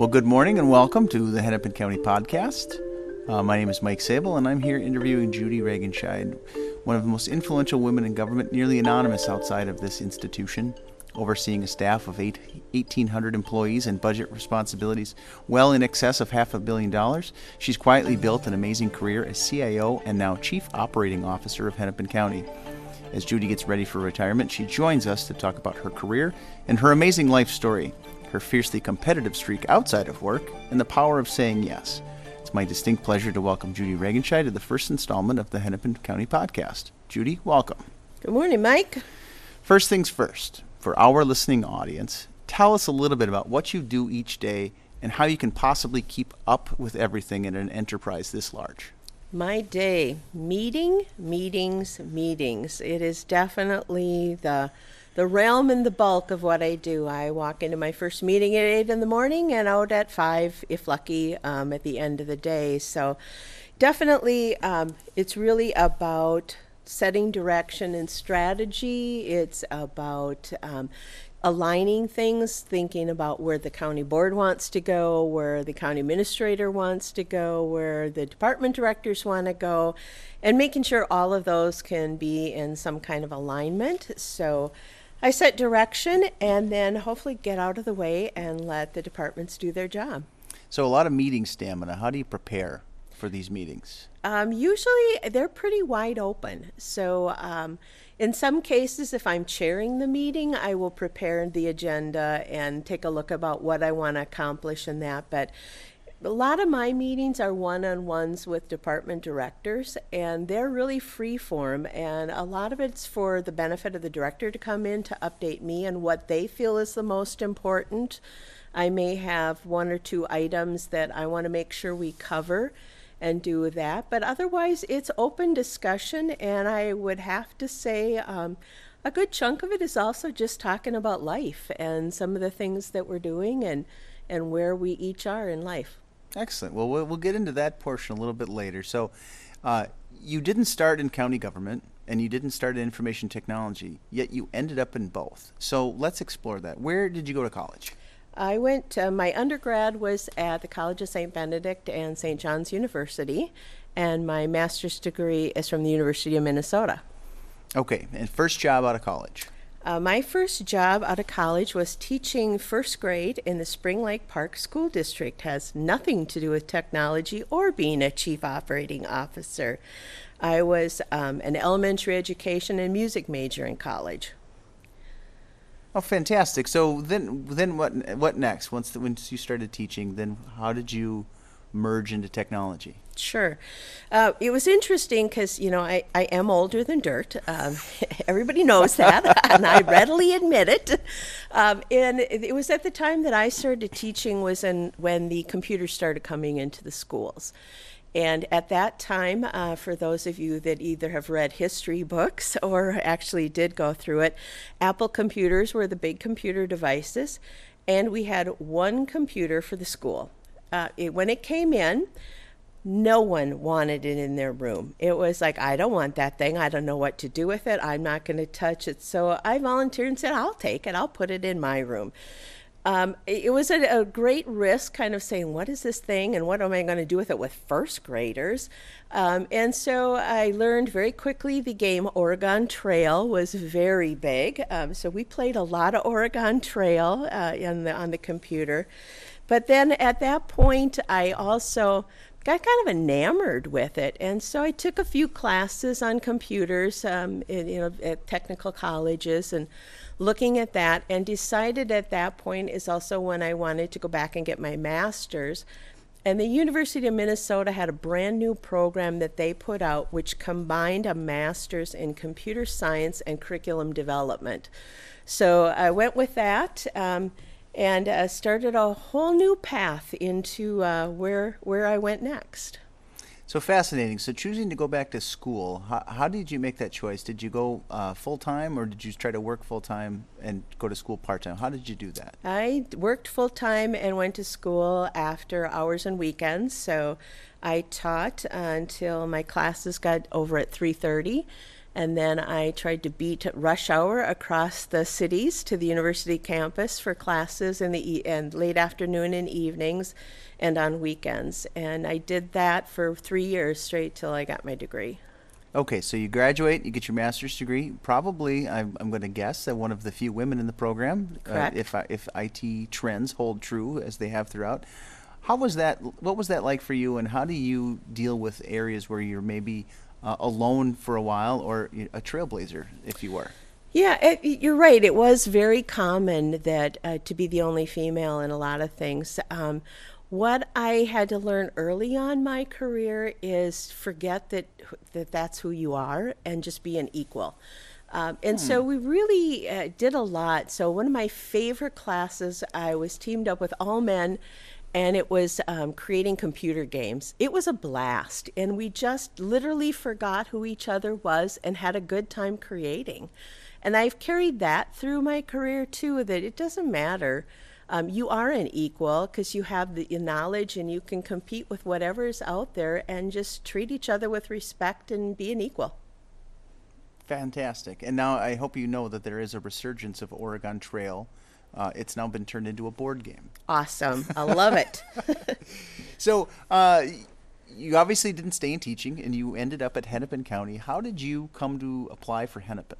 Well, good morning and welcome to the Hennepin County Podcast. Uh, my name is Mike Sable, and I'm here interviewing Judy Regenscheid, one of the most influential women in government, nearly anonymous outside of this institution, overseeing a staff of eight, 1,800 employees and budget responsibilities well in excess of half a billion dollars. She's quietly built an amazing career as CIO and now Chief Operating Officer of Hennepin County. As Judy gets ready for retirement, she joins us to talk about her career and her amazing life story her fiercely competitive streak outside of work, and the power of saying yes. It's my distinct pleasure to welcome Judy Regenscheid to the first installment of the Hennepin County Podcast. Judy, welcome. Good morning, Mike. First things first, for our listening audience, tell us a little bit about what you do each day and how you can possibly keep up with everything in an enterprise this large. My day, meeting, meetings, meetings. It is definitely the the realm and the bulk of what I do. I walk into my first meeting at eight in the morning and out at five, if lucky, um, at the end of the day. So, definitely, um, it's really about setting direction and strategy. It's about um, aligning things, thinking about where the county board wants to go, where the county administrator wants to go, where the department directors want to go, and making sure all of those can be in some kind of alignment. So, I set direction and then hopefully get out of the way and let the departments do their job. So, a lot of meeting stamina. How do you prepare for these meetings? Um, usually, they're pretty wide open. So, um, in some cases, if I'm chairing the meeting, I will prepare the agenda and take a look about what I want to accomplish in that. But a lot of my meetings are one-on-ones with department directors and they're really free form and a lot of it's for the benefit of the director to come in to update me on what they feel is the most important. I may have one or two items that i want to make sure we cover and do that but otherwise it's open discussion and i would have to say um, a good chunk of it is also just talking about life and some of the things that we're doing and and where we each are in life Excellent. Well, we'll get into that portion a little bit later. So, uh, you didn't start in county government and you didn't start in information technology, yet you ended up in both. So, let's explore that. Where did you go to college? I went, uh, my undergrad was at the College of St. Benedict and St. John's University, and my master's degree is from the University of Minnesota. Okay, and first job out of college? Uh, my first job out of college was teaching first grade in the Spring Lake Park School District. Has nothing to do with technology or being a chief operating officer. I was um, an elementary education and music major in college. Oh, fantastic! So then, then what? What next? Once the, once you started teaching, then how did you merge into technology? Sure. Uh, it was interesting because, you know, I, I am older than dirt. Um, everybody knows that, and I readily admit it. Um, and it was at the time that I started teaching was in, when the computers started coming into the schools. And at that time, uh, for those of you that either have read history books or actually did go through it, Apple computers were the big computer devices, and we had one computer for the school. Uh, it, when it came in, no one wanted it in their room. It was like, I don't want that thing. I don't know what to do with it. I'm not going to touch it. So I volunteered and said, I'll take it. I'll put it in my room. Um, it was a, a, great risk, kind of saying, What is this thing and what am I going to do with it with first graders? Um, and so I learned very quickly the game Oregon Trail was very big. Um, so we played a lot of Oregon Trail uh, the, on the computer. But then at that point, I also got kind of enamored with it, and so I took a few classes on computers, um, in, you know, at technical colleges, and looking at that, and decided at that point is also when I wanted to go back and get my master's. And the University of Minnesota had a brand new program that they put out, which combined a master's in computer science and curriculum development. So I went with that. Um, and uh, started a whole new path into uh, where where I went next. So fascinating. So choosing to go back to school, how, how did you make that choice? Did you go uh, full time, or did you try to work full time and go to school part time? How did you do that? I worked full time and went to school after hours and weekends. So I taught until my classes got over at three thirty And then I tried to beat rush hour across the cities to the university campus for classes in the e- and late afternoon and evenings and on weekends. And I did that for three years straight till I got my degree. Okay, so you graduate, you get your master's degree. Probably, I'm, I'm going to guess that one of the few women in the program, uh, Correct. if if IT trends hold true as they have throughout. How was that? What was that like for you? And how do you deal with areas where you're maybe uh, alone for a while, or a trailblazer, if you were? Yeah, it, you're right. It was very common that uh, to be the only female in a lot of things. Um, what I had to learn early on my career is forget that that that's who you are and just be an equal. Um, and so we really uh, did a lot. So one of my favorite classes, I was teamed up with all men, and it was um, creating computer games. It was a blast, and we just literally forgot who each other was and had a good time creating. And I've carried that through my career too. That it doesn't matter. Um, you are an equal because you have the knowledge and you can compete with whatever is out there and just treat each other with respect and be an equal. Fantastic. And now I hope you know that there is a resurgence of Oregon Trail. Uh, it's now been turned into a board game. Awesome. I love it. So uh, you obviously didn't stay in teaching, and you ended up at Hennepin County. How did you come to apply for Hennepin?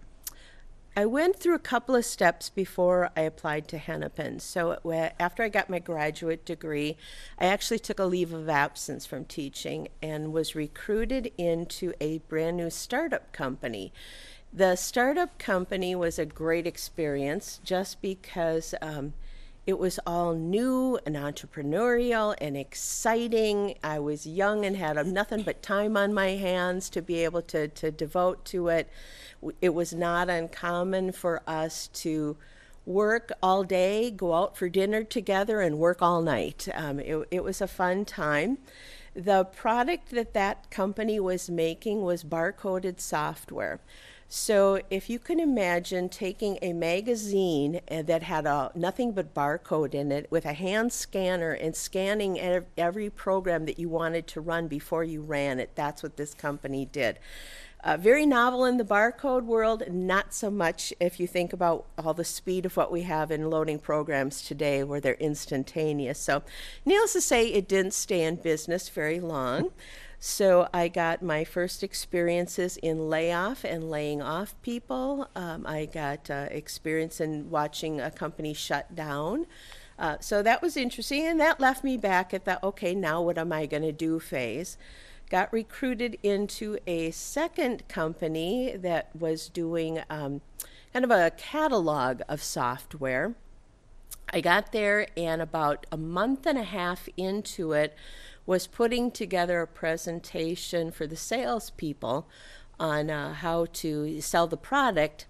I went through a couple of steps before I applied to Hennepin. So after I got my graduate degree, I actually took a leave of absence from teaching and was recruited into a brand new startup company. The startup company was a great experience just because um, it was all new and entrepreneurial and exciting. I was young and had nothing but time on my hands to be able to, to devote to it. It was not uncommon for us to work all day, go out for dinner together, and work all night. Um, it, it was a fun time. The product that that company was making was barcoded software. So if you can imagine taking a magazine uh, that had a, nothing but barcode in it with a hand scanner and scanning every program that you wanted to run before you ran it, that's what this company did. Uh, very novel in the barcode world, not so much if you think about all the speed of what we have in loading programs today where they're instantaneous. So, needless to say, it didn't stay in business very long. So, I got my first experiences in layoff and laying off people. Um, I got uh, experience in watching a company shut down. Uh, so, that was interesting, and that left me back at the okay, now what am I going to do phase got recruited into a second company that was doing um, kind of a catalog of software. I got there, and about a month and a half into it, was putting together a presentation for the salespeople on uh, how to sell the product.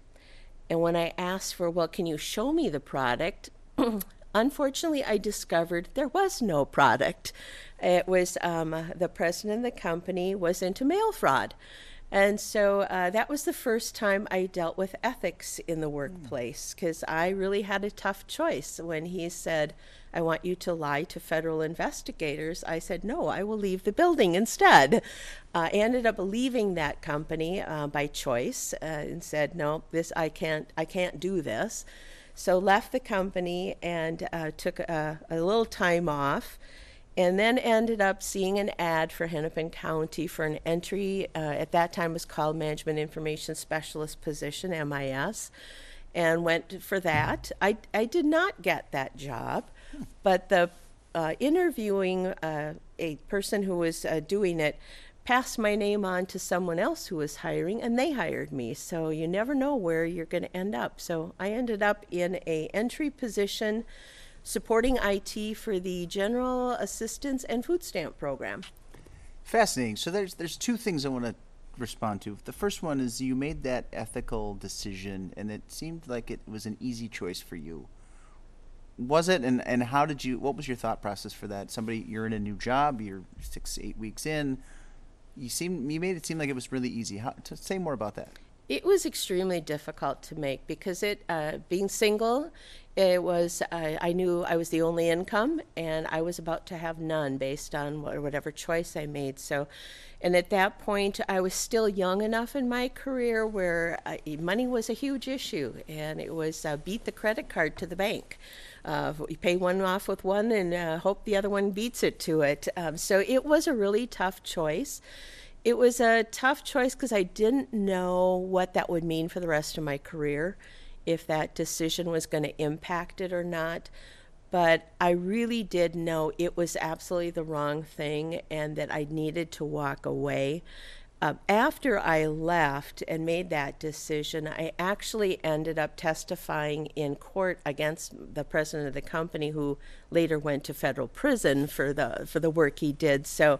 And when I asked for, well, can you show me the product? Unfortunately, I discovered there was no product. It was um, the president of the company was into mail fraud. And so uh, that was the first time I dealt with ethics in the workplace because I really had a tough choice when he said, I want you to lie to federal investigators. I said, no, I will leave the building instead. Uh, I ended up leaving that company uh, by choice uh, and said, no, this I can't, I can't do this. So left the company and uh, took a, a little time off and then ended up seeing an ad for Hennepin County for an entry, uh, at that time was called Management Information Specialist position, MIS, and went for that. I, I did not get that job, but the uh, interviewing uh, a person who was uh, doing it passed my name on to someone else who was hiring and they hired me so you never know where you're going to end up so i ended up in a entry position supporting IT for the General Assistance and Food Stamp Program. Fascinating. So there's there's two things I want to respond to. The first one is you made that ethical decision, and it seemed like it was an easy choice for you. Was it? And and how did you? What was your thought process for that? Somebody, you're in a new job. You're six eight weeks in. You seem you made it seem like it was really easy. How to say more about that? It was extremely difficult to make because it, uh, being single, It was, I I knew I was the only income and I was about to have none based on wha- whatever choice I made. So, and at that point, I was still young enough in my career where uh, money was a huge issue and it was uh, beat the credit card to the bank. Uh, you pay one off with one and uh, hope the other one beats it to it. Um, so it was a really tough choice. It was a tough choice because I didn't know what that would mean for the rest of my career, if that decision was going to impact it or not. But I really did know it was absolutely the wrong thing and that I needed to walk away. Um, after I left and made that decision, I actually ended up testifying in court against the president of the company, who later went to federal prison for the for the work he did. So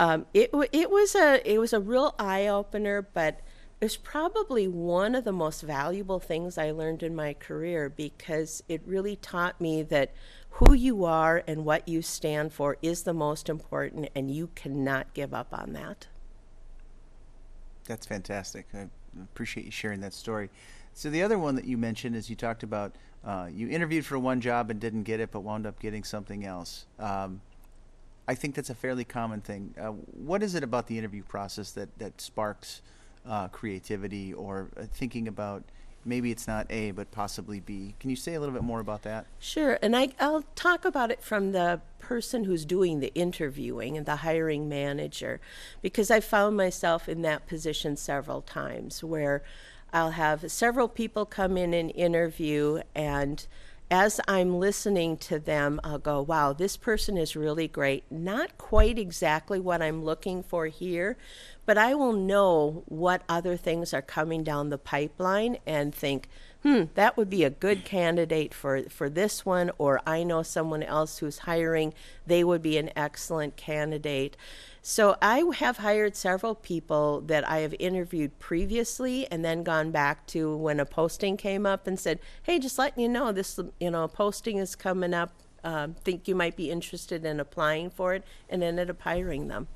um, it it was a it was a real eye opener, but it's probably one of the most valuable things I learned in my career because it really taught me that who you are and what you stand for is the most important, and you cannot give up on that. That's fantastic. I appreciate you sharing that story. So the other one that you mentioned is you talked about uh, you interviewed for one job and didn't get it, but wound up getting something else. Um, I think that's a fairly common thing. Uh, what is it about the interview process that that sparks uh, creativity or uh, thinking about maybe it's not A but possibly B? Can you say a little bit more about that? Sure, and I, I'll talk about it from the person who's doing the interviewing and the hiring manager, because I found myself in that position several times where I'll have several people come in and interview, and as I'm listening to them, I'll go, wow, this person is really great. Not quite exactly what I'm looking for here, but I will know what other things are coming down the pipeline and think, hmm, that would be a good candidate for, for this one, or I know someone else who's hiring, they would be an excellent candidate. So I have hired several people that I have interviewed previously and then gone back to when a posting came up and said, hey, just letting you know this, you know, posting is coming up. Um, think you might be interested in applying for it, and ended up hiring them.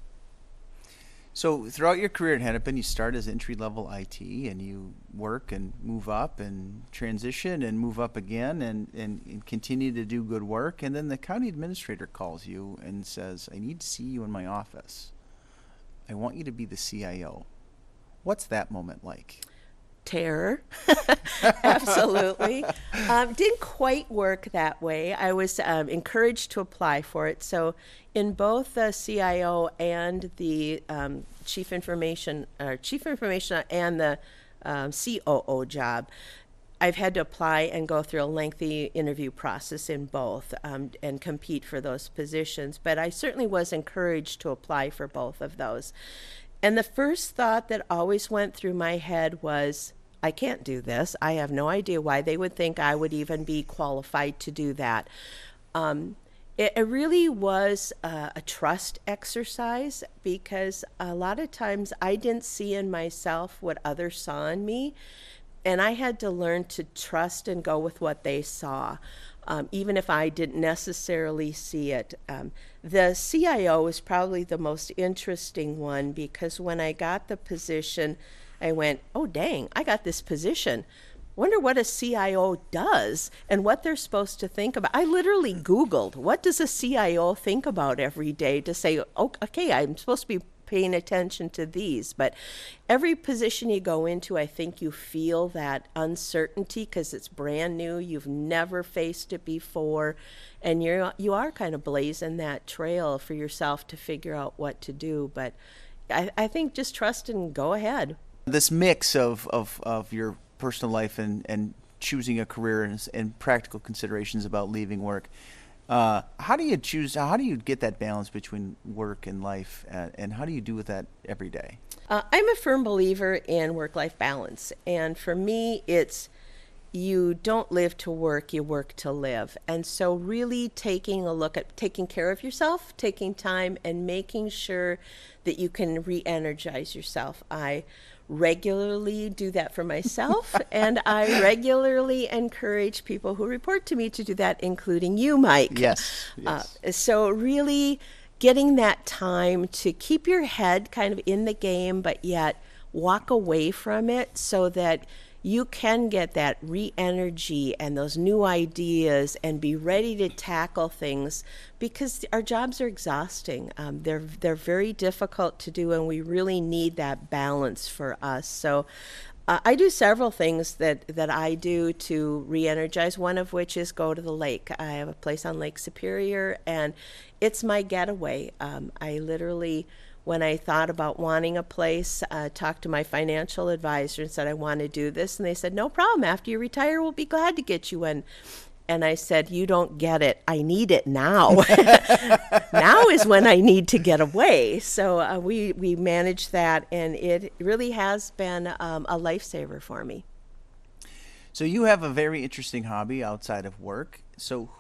So throughout your career at Hennepin, you start as entry level IT, and you work and move up and transition and move up again, and, and, and continue to do good work. And then the county administrator calls you and says, "I need to see you in my office. I want you to be the CIO." What's that moment like? Terror. Absolutely. Um, didn't quite work that way. I was um, encouraged to apply for it. So, in both the CIO and the um, chief information, or chief information and the um, COO job, I've had to apply and go through a lengthy interview process in both um, and compete for those positions. But I certainly was encouraged to apply for both of those. And the first thought that always went through my head was, I can't do this. I have no idea why they would think I would even be qualified to do that. Um, it, it really was a, a trust exercise because a lot of times I didn't see in myself what others saw in me and I had to learn to trust and go with what they saw, um, even if I didn't necessarily see it. Um, the CIO is probably the most interesting one because when I got the position, I went, oh, dang, I got this position. Wonder what a CIO does and what they're supposed to think about. I literally Googled, what does a CIO think about every day to say, oh, okay, I'm supposed to be paying attention to these. But every position you go into, I think you feel that uncertainty because it's brand new. You've never faced it before, and you're you are kind of blazing that trail for yourself to figure out what to do. But I, I think just trust and go ahead. This mix of, of, of your personal life and, and choosing a career and, and practical considerations about leaving work. Uh, how do you choose? How do you get that balance between work and life, and, and how do you do with that every day? Uh, I'm a firm believer in work life balance. And for me, it's you don't live to work, you work to live. And so, really taking a look at taking care of yourself, taking time, and making sure that you can re energize yourself. I regularly do that for myself, and I regularly encourage people who report to me to do that, including you, Mike. Yes. yes. Uh, so, really getting that time to keep your head kind of in the game, but yet walk away from it so that you can get that re energy and those new ideas and be ready to tackle things because our jobs are exhausting. Um, they're, they're very difficult to do, and we really need that balance for us. So, uh, I do several things that, that I do to re energize, one of which is go to the lake. I have a place on Lake Superior, and it's my getaway. Um, I literally when I thought about wanting a place, uh, talked to my financial advisor and said, I want to do this. And they said, No problem. After you retire, we'll be glad to get you in. And I said, You don't get it. I need it now. now is when I need to get away. So uh, we, we managed that, and it really has been um, a lifesaver for me. So you have a very interesting hobby outside of work. So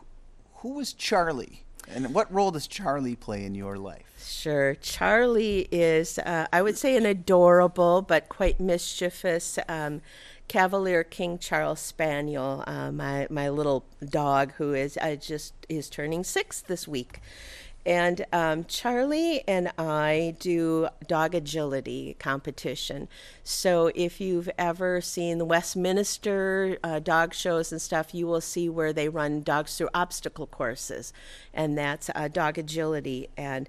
who was Charlie? And what role does Charlie play in your life? Sure. Charlie is, uh, I would say, an adorable but quite mischievous um, Cavalier King Charles Spaniel, uh, my, my little dog who is uh, just is turning six this week. And um, Charlie and I do dog agility competition. So if you've ever seen the Westminster uh, dog shows and stuff, you will see where they run dogs through obstacle courses, and that's uh, dog agility. And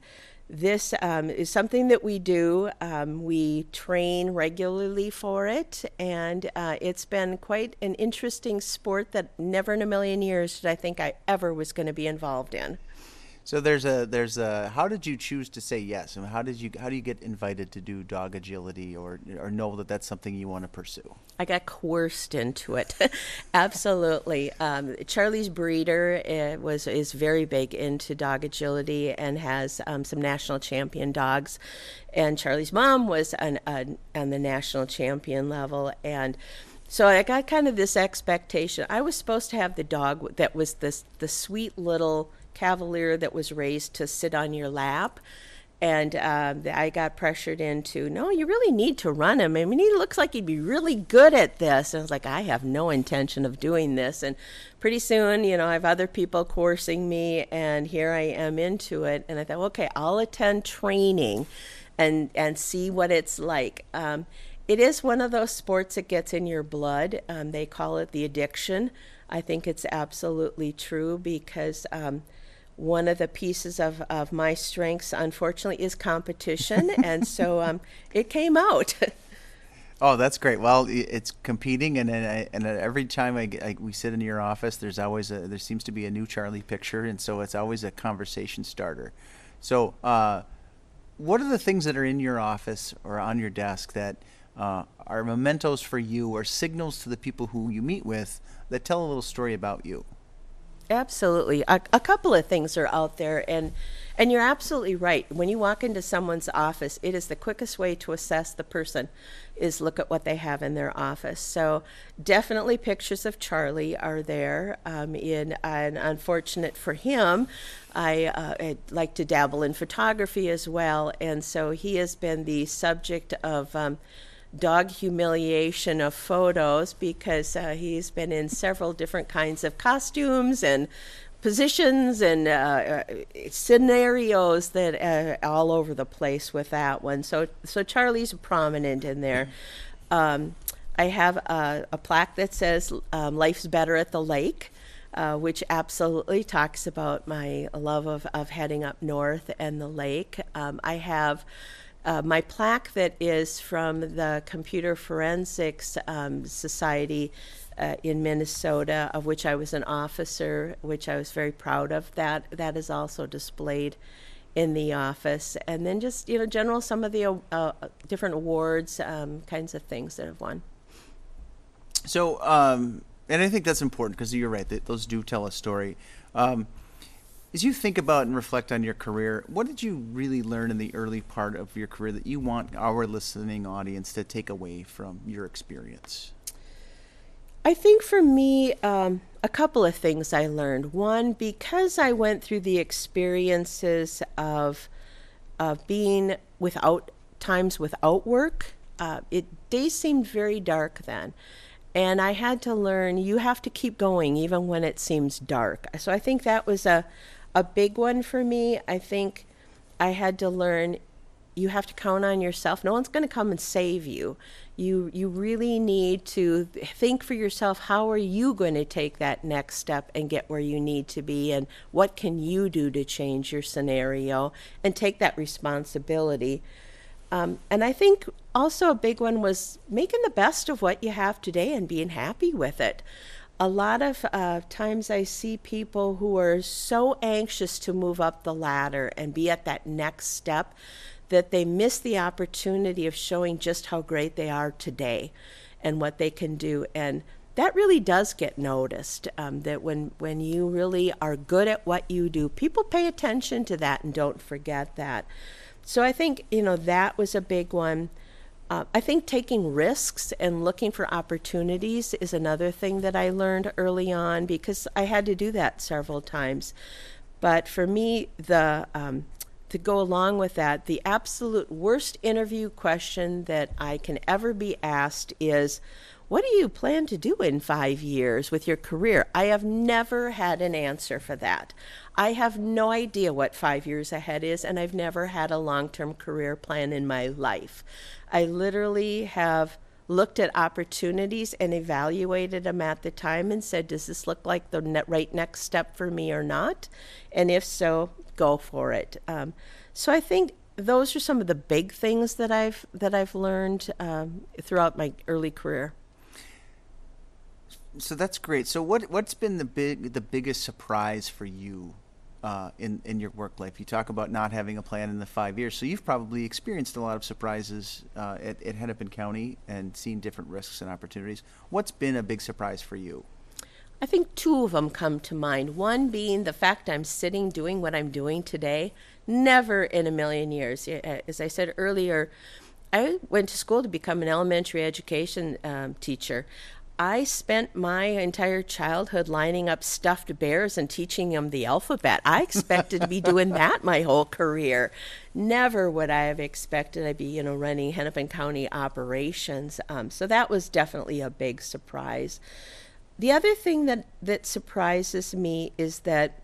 this um, is something that we do. Um, we train regularly for it, and uh, it's been quite an interesting sport that never in a million years did I think I ever was going to be involved in. So there's a there's a how did you choose to say yes and how did you how do you get invited to do dog agility or or know that that's something you want to pursue? I got coerced into it. Absolutely. Um, Charlie's breeder uh, was is very big into dog agility and has um, some national champion dogs. And Charlie's mom was on, on, on the national champion level and. So I got kind of this expectation. I was supposed to have the dog that was this the sweet little cavalier that was raised to sit on your lap. And um, I got pressured into, no, you really need to run him. I mean, he looks like he'd be really good at this. And I was like, I have no intention of doing this. And pretty soon, you know, I have other people coursing me, and here I am into it. And I thought, okay, I'll attend training and, and see what it's like. Um, it is one of those sports that gets in your blood. Um, they call it the addiction. I think it's absolutely true because. Um, one of the pieces of, of my strengths, unfortunately, is competition. and so um, it came out. oh, that's great. Well, it's competing, and and, and every time I, I, we sit in your office, there's always a there seems to be a new Charlie picture, and so it's always a conversation starter. So, uh, what are the things that are in your office or on your desk that uh, are mementos for you, or signals to the people who you meet with that tell a little story about you? Absolutely. A, a, couple of things are out there and and you're absolutely right. When you walk into someone's office, it is the quickest way to assess the person is look at what they have in their office. So definitely pictures of Charlie are there. Um, in and unfortunate for him, I uh, like to dabble in photography as well, and so he has been the subject of um, dog humiliation of photos because uh, he's been in several different kinds of costumes and positions and uh, uh scenarios that uh, all over the place with that one. So so Charlie's prominent in there. Um, I have a, a, plaque that says um, "Life's better at the lake." Uh, which absolutely talks about my love of, of heading up north and the lake. Um, I have uh, my plaque that is from the Computer Forensics um, Society uh, in Minnesota, of which I was an officer, which I was very proud of. That that is also displayed in the office, and then just you know, general some of the uh, different awards, um, kinds of things that have won. So, um, and I think that's important because you're right; those do tell a story. Um, as you think about and reflect on your career, what did you really learn in the early part of your career that you want our listening audience to take away from your experience? I think for me, um, a couple of things I learned. One, because I went through the experiences of of being without times without work, uh, it days seemed very dark then, and I had to learn you have to keep going even when it seems dark. So I think that was a a big one for me. I think I had to learn you have to count on yourself. No one's going to come and save you. You you really need to think for yourself how are you going to take that next step and get where you need to be and what can you do to change your scenario and take that responsibility. Um, and I think also a big one was making the best of what you have today and being happy with it. A lot of uh, times I see people who are so anxious to move up the ladder and be at that next step that they miss the opportunity of showing just how great they are today and what they can do. And that really does get noticed. Um, that when when you really are good at what you do, people pay attention to that and don't forget that. So I think, you know, that was a big one. Uh, I think taking risks and looking for opportunities is another thing that I learned early on because I had to do that several times. But for me, the um, to go along with that, the absolute worst interview question that I can ever be asked is, what do you plan to do in five years with your career? I have never had an answer for that. I have no idea what five years ahead is, and I've never had a long term career plan in my life. I literally have looked at opportunities and evaluated them at the time and said, does this look like the right next step for me or not? And if so, go for it. Um, so I think those are some of the big things that I've that I've learned um, throughout my early career so that's great. So what what's been the big the biggest surprise for you uh, in in your work life? You talk about not having a plan in the five years, so you've probably experienced a lot of surprises uh, at, at Hennepin County and seen different risks and opportunities. What's been a big surprise for you? I think two of them come to mind. One being the fact I'm sitting doing what I'm doing today. Never in a million years. As I said earlier, I went to school to become an elementary education um, teacher. I spent my entire childhood lining up stuffed bears and teaching them the alphabet. I expected to be doing that my whole career. Never would I have expected I'd be, you know, running Hennepin County operations. Um, so that was definitely a big surprise. The other thing that, that surprises me is that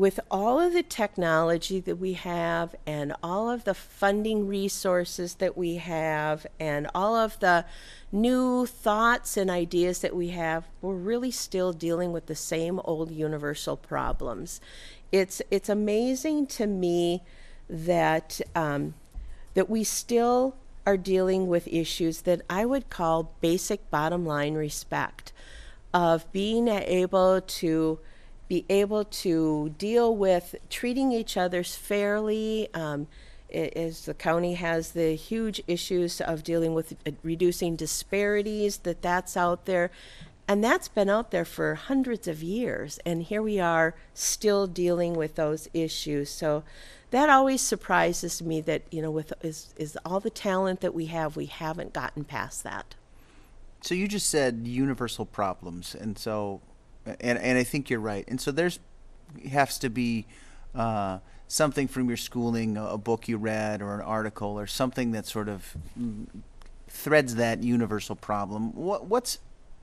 with all of the technology that we have and all of the funding resources that we have and all of the new thoughts and ideas that we have, we're really still dealing with the same old universal problems. It's it's amazing to me that um, that we still are dealing with issues that I would call basic bottom line respect of being able to be able to deal with treating each other's fairly. Um, as the county has the huge issues of dealing with uh, reducing disparities, that that's out there. And that's been out there for hundreds of years. And here we are still dealing with those issues. So that always surprises me that, you know, with is, is all the talent that we have, we haven't gotten past that. So you just said universal problems. And so and and I think you're right. And so there's has to be uh, something from your schooling, a book you read, or an article, or something that sort of threads that universal problem. What, what's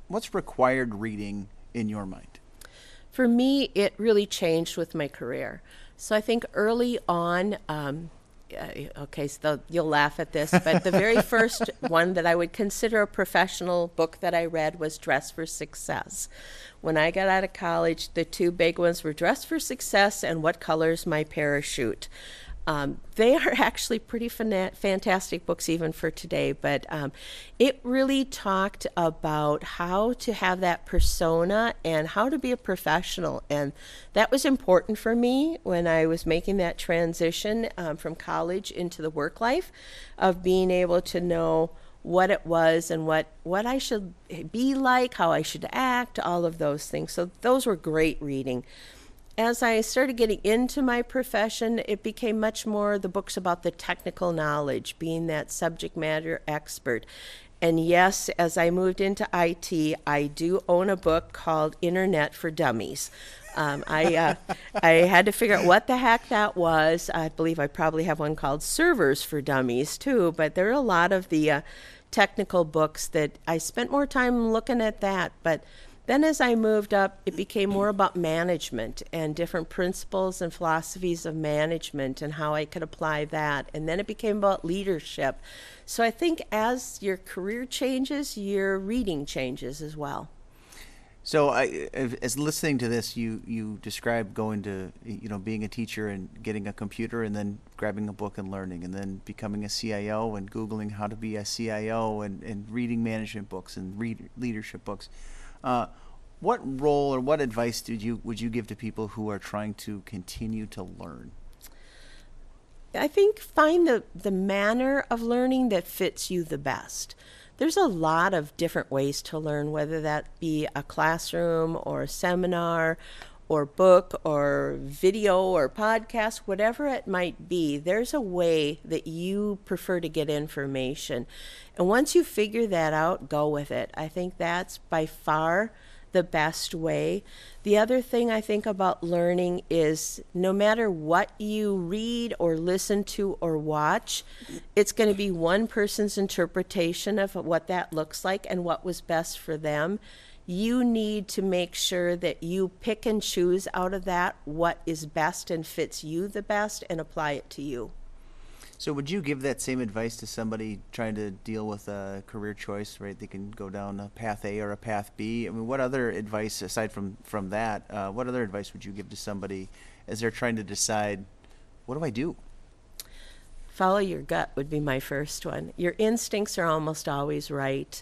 what's required reading in your mind? For me, it really changed with my career. So I think early on, um, uh, okay, so you'll laugh at this, but the very first one that I would consider a professional book that I read was Dress for Success. When I got out of college, the two big ones were Dress for Success and What Colors My Parachute. Um, they are actually pretty fantastic books even for today, but um, it really talked about how to have that persona and how to be a professional. And that was important for me when I was making that transition um, from college into the work life of being able to know what it was and what, what I should be like, how I should act, all of those things. So those were great reading as I started getting into my profession, it became much more the books about the technical knowledge, being that subject matter expert. And yes, as I moved into IT, I do own a book called Internet for Dummies. Um, I uh, I had to figure out what the heck that was. I believe I probably have one called Servers for Dummies too. But there are a lot of the uh, technical books that I spent more time looking at that. But Then, as I moved up, it became more about management and different principles and philosophies of management and how I could apply that. And then it became about leadership. So I think as your career changes, your reading changes as well. So, I, as listening to this, you you described going to you know being a teacher and getting a computer, and then grabbing a book and learning, and then becoming a CIO and googling how to be a CIO, and, and reading management books and read leadership books. Uh, what role or what advice did you would you give to people who are trying to continue to learn? I think find the the manner of learning that fits you the best there's a lot of different ways to learn, whether that be a classroom or a seminar or book or video or podcast, whatever it might be, there's a way that you prefer to get information. And once you figure that out, go with it. I think that's by far the best way. The other thing I think about learning is no matter what you read or listen to or watch, it's going to be one person's interpretation of what that looks like and what was best for them. You need to make sure that you pick and choose out of that what is best and fits you the best and apply it to you. So, would you give that same advice to somebody trying to deal with a career choice? Right, they can go down a path A or a path B. I mean, what other advice aside from from that? Uh, what other advice would you give to somebody as they're trying to decide what do I do? Follow your gut would be my first one. Your instincts are almost always right.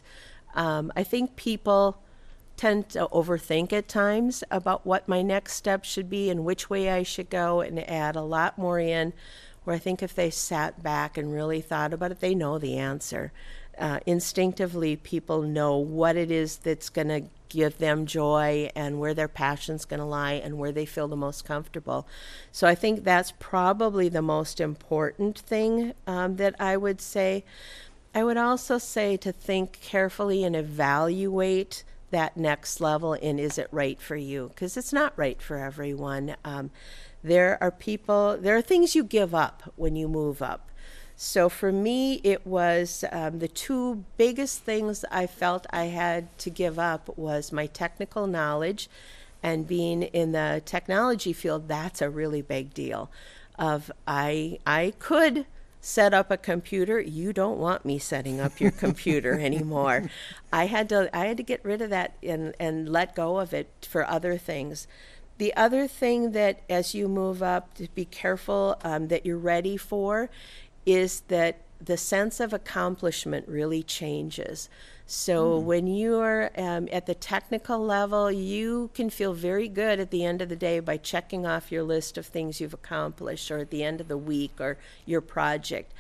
Um, I think people tend to overthink at times about what my next step should be and which way I should go, and add a lot more in where I think if they sat back and really thought about it, they know the answer. Uh, instinctively, people know what it is that's going to give them joy and where their passion's going to lie and where they feel the most comfortable. So I think that's probably the most important thing um, that I would say. I would also say to think carefully and evaluate that next level and is it right for you? Because it's not right for everyone. Um, there are people, there are things you give up when you move up. So for me, it was um, the two biggest things I felt I had to give up was my technical knowledge, and being in the technology field. That's a really big deal. Of I I could set up a computer. You don't want me setting up your computer anymore. I had to I had to get rid of that and and let go of it for other things. The other thing that, as you move up, to be careful um, that you're ready for is that the sense of accomplishment really changes. So, mm. when you're um, at the technical level, you can feel very good at the end of the day by checking off your list of things you've accomplished, or at the end of the week, or your project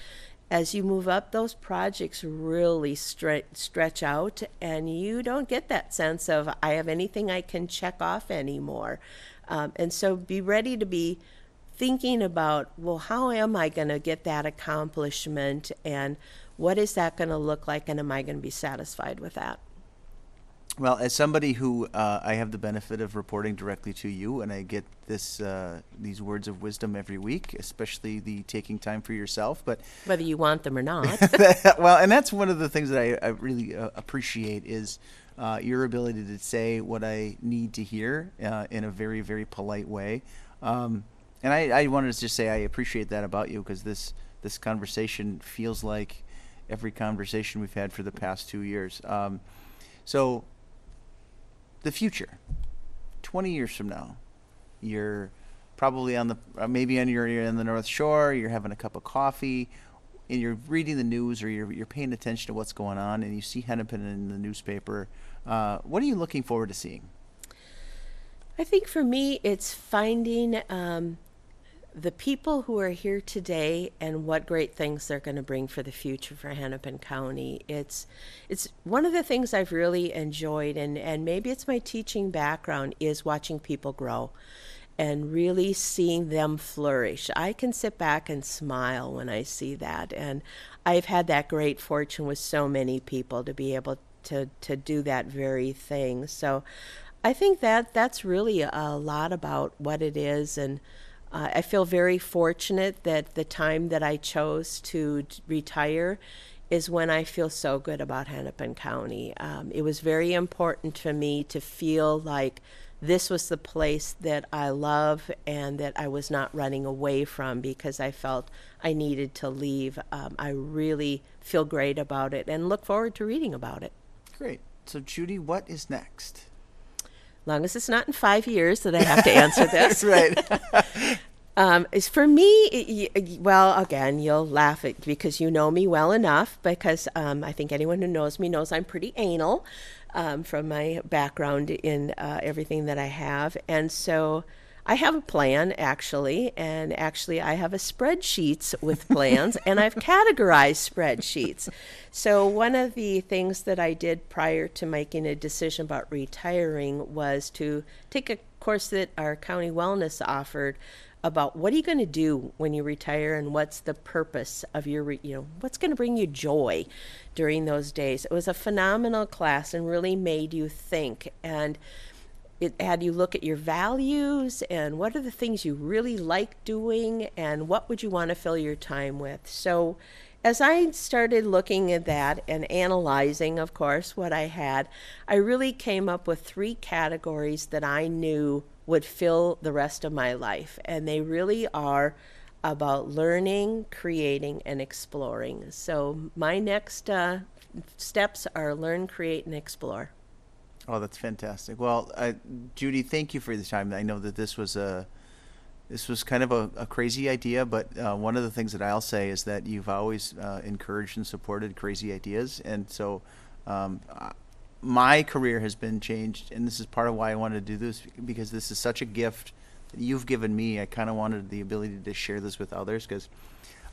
as you move up, those projects really stre- stretch out, and you don't get that sense of, I have anything I can check off anymore. Um, and so be ready to be thinking about, well, how am I going to get that accomplishment, and what is that going to look like, and am I going to be satisfied with that? Well, as somebody who uh, I have the benefit of reporting directly to you, and I get this uh, these words of wisdom every week, especially the taking time for yourself. But whether you want them or not, well, and that's one of the things that I, I really uh, appreciate is uh, your ability to say what I need to hear uh, in a very very polite way. Um, and I, I wanted to just say I appreciate that about you because this this conversation feels like every conversation we've had for the past two years. Um, so the future. 20 years from now, you're probably on the uh, maybe on your you're in the North Shore, you're having a cup of coffee, and you're reading the news or you're you're paying attention to what's going on, and you see Hennepin in the newspaper. Uh, what are you looking forward to seeing? I think for me, it's finding um, the people who are here today and what great things they're going to bring for the future for Hennepin County. It's it's one of the things I've really enjoyed and and maybe it's my teaching background is watching people grow and really seeing them flourish. I can sit back and smile when I see that and I've had that great fortune with so many people to be able to to do that very thing. So I think that that's really a lot about what it is and uh, I feel very fortunate that the time that I chose to retire is when I feel so good about Hennepin County. Um, it was very important to me to feel like this was the place that I love and that I was not running away from because I felt I needed to leave. Um, I really feel great about it and look forward to reading about it. Great. So, Judy, what is next? Long as it's not in five years that I have to answer this. right. Um, is for me, well, again, you'll laugh at because you know me well enough. Because um, I think anyone who knows me knows I'm pretty anal um, from my background in uh, everything that I have, and so I have a plan actually, and actually I have a spreadsheets with plans, and I've categorized spreadsheets. So one of the things that I did prior to making a decision about retiring was to take a course that our county wellness offered about what are you going to do when you retire and what's the purpose of your re- you know what's going to bring you joy during those days it was a phenomenal class and really made you think and it had you look at your values and what are the things you really like doing and what would you want to fill your time with so as I started looking at that and analyzing, of course, what I had, I really came up with three categories that I knew would fill the rest of my life. And they really are about learning, creating, and exploring. So my next uh, steps are learn, create, and explore. Oh, that's fantastic. Well, Judy, thank you for the time. I know that this was a this was kind of a, a crazy idea, but uh, one of the things that I'll say is that you've always uh, encouraged and supported crazy ideas, and so um, my career has been changed, and this is part of why I wanted to do this because this is such a gift that you've given me. I kind of wanted the ability to share this with others because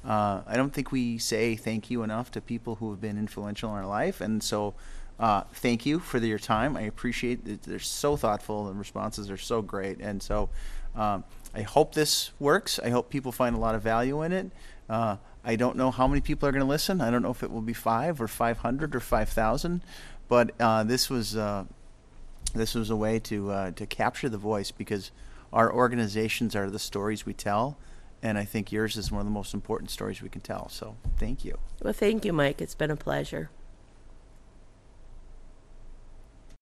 uh, I don't think we say thank you enough to people who have been influential in our life, and so. Uh, thank you for your time. I appreciate it. They're so thoughtful and responses are so great. And so um, I hope this works. I hope people find a lot of value in it. Uh, I don't know how many people are going to listen. I don't know if it will be five or 500 or 5,000. But uh, this was uh, this was a way to uh, to capture the voice because our organizations are the stories we tell, and I think yours is one of the most important stories we can tell. So thank you. Well, thank you, Mike. It's been a pleasure.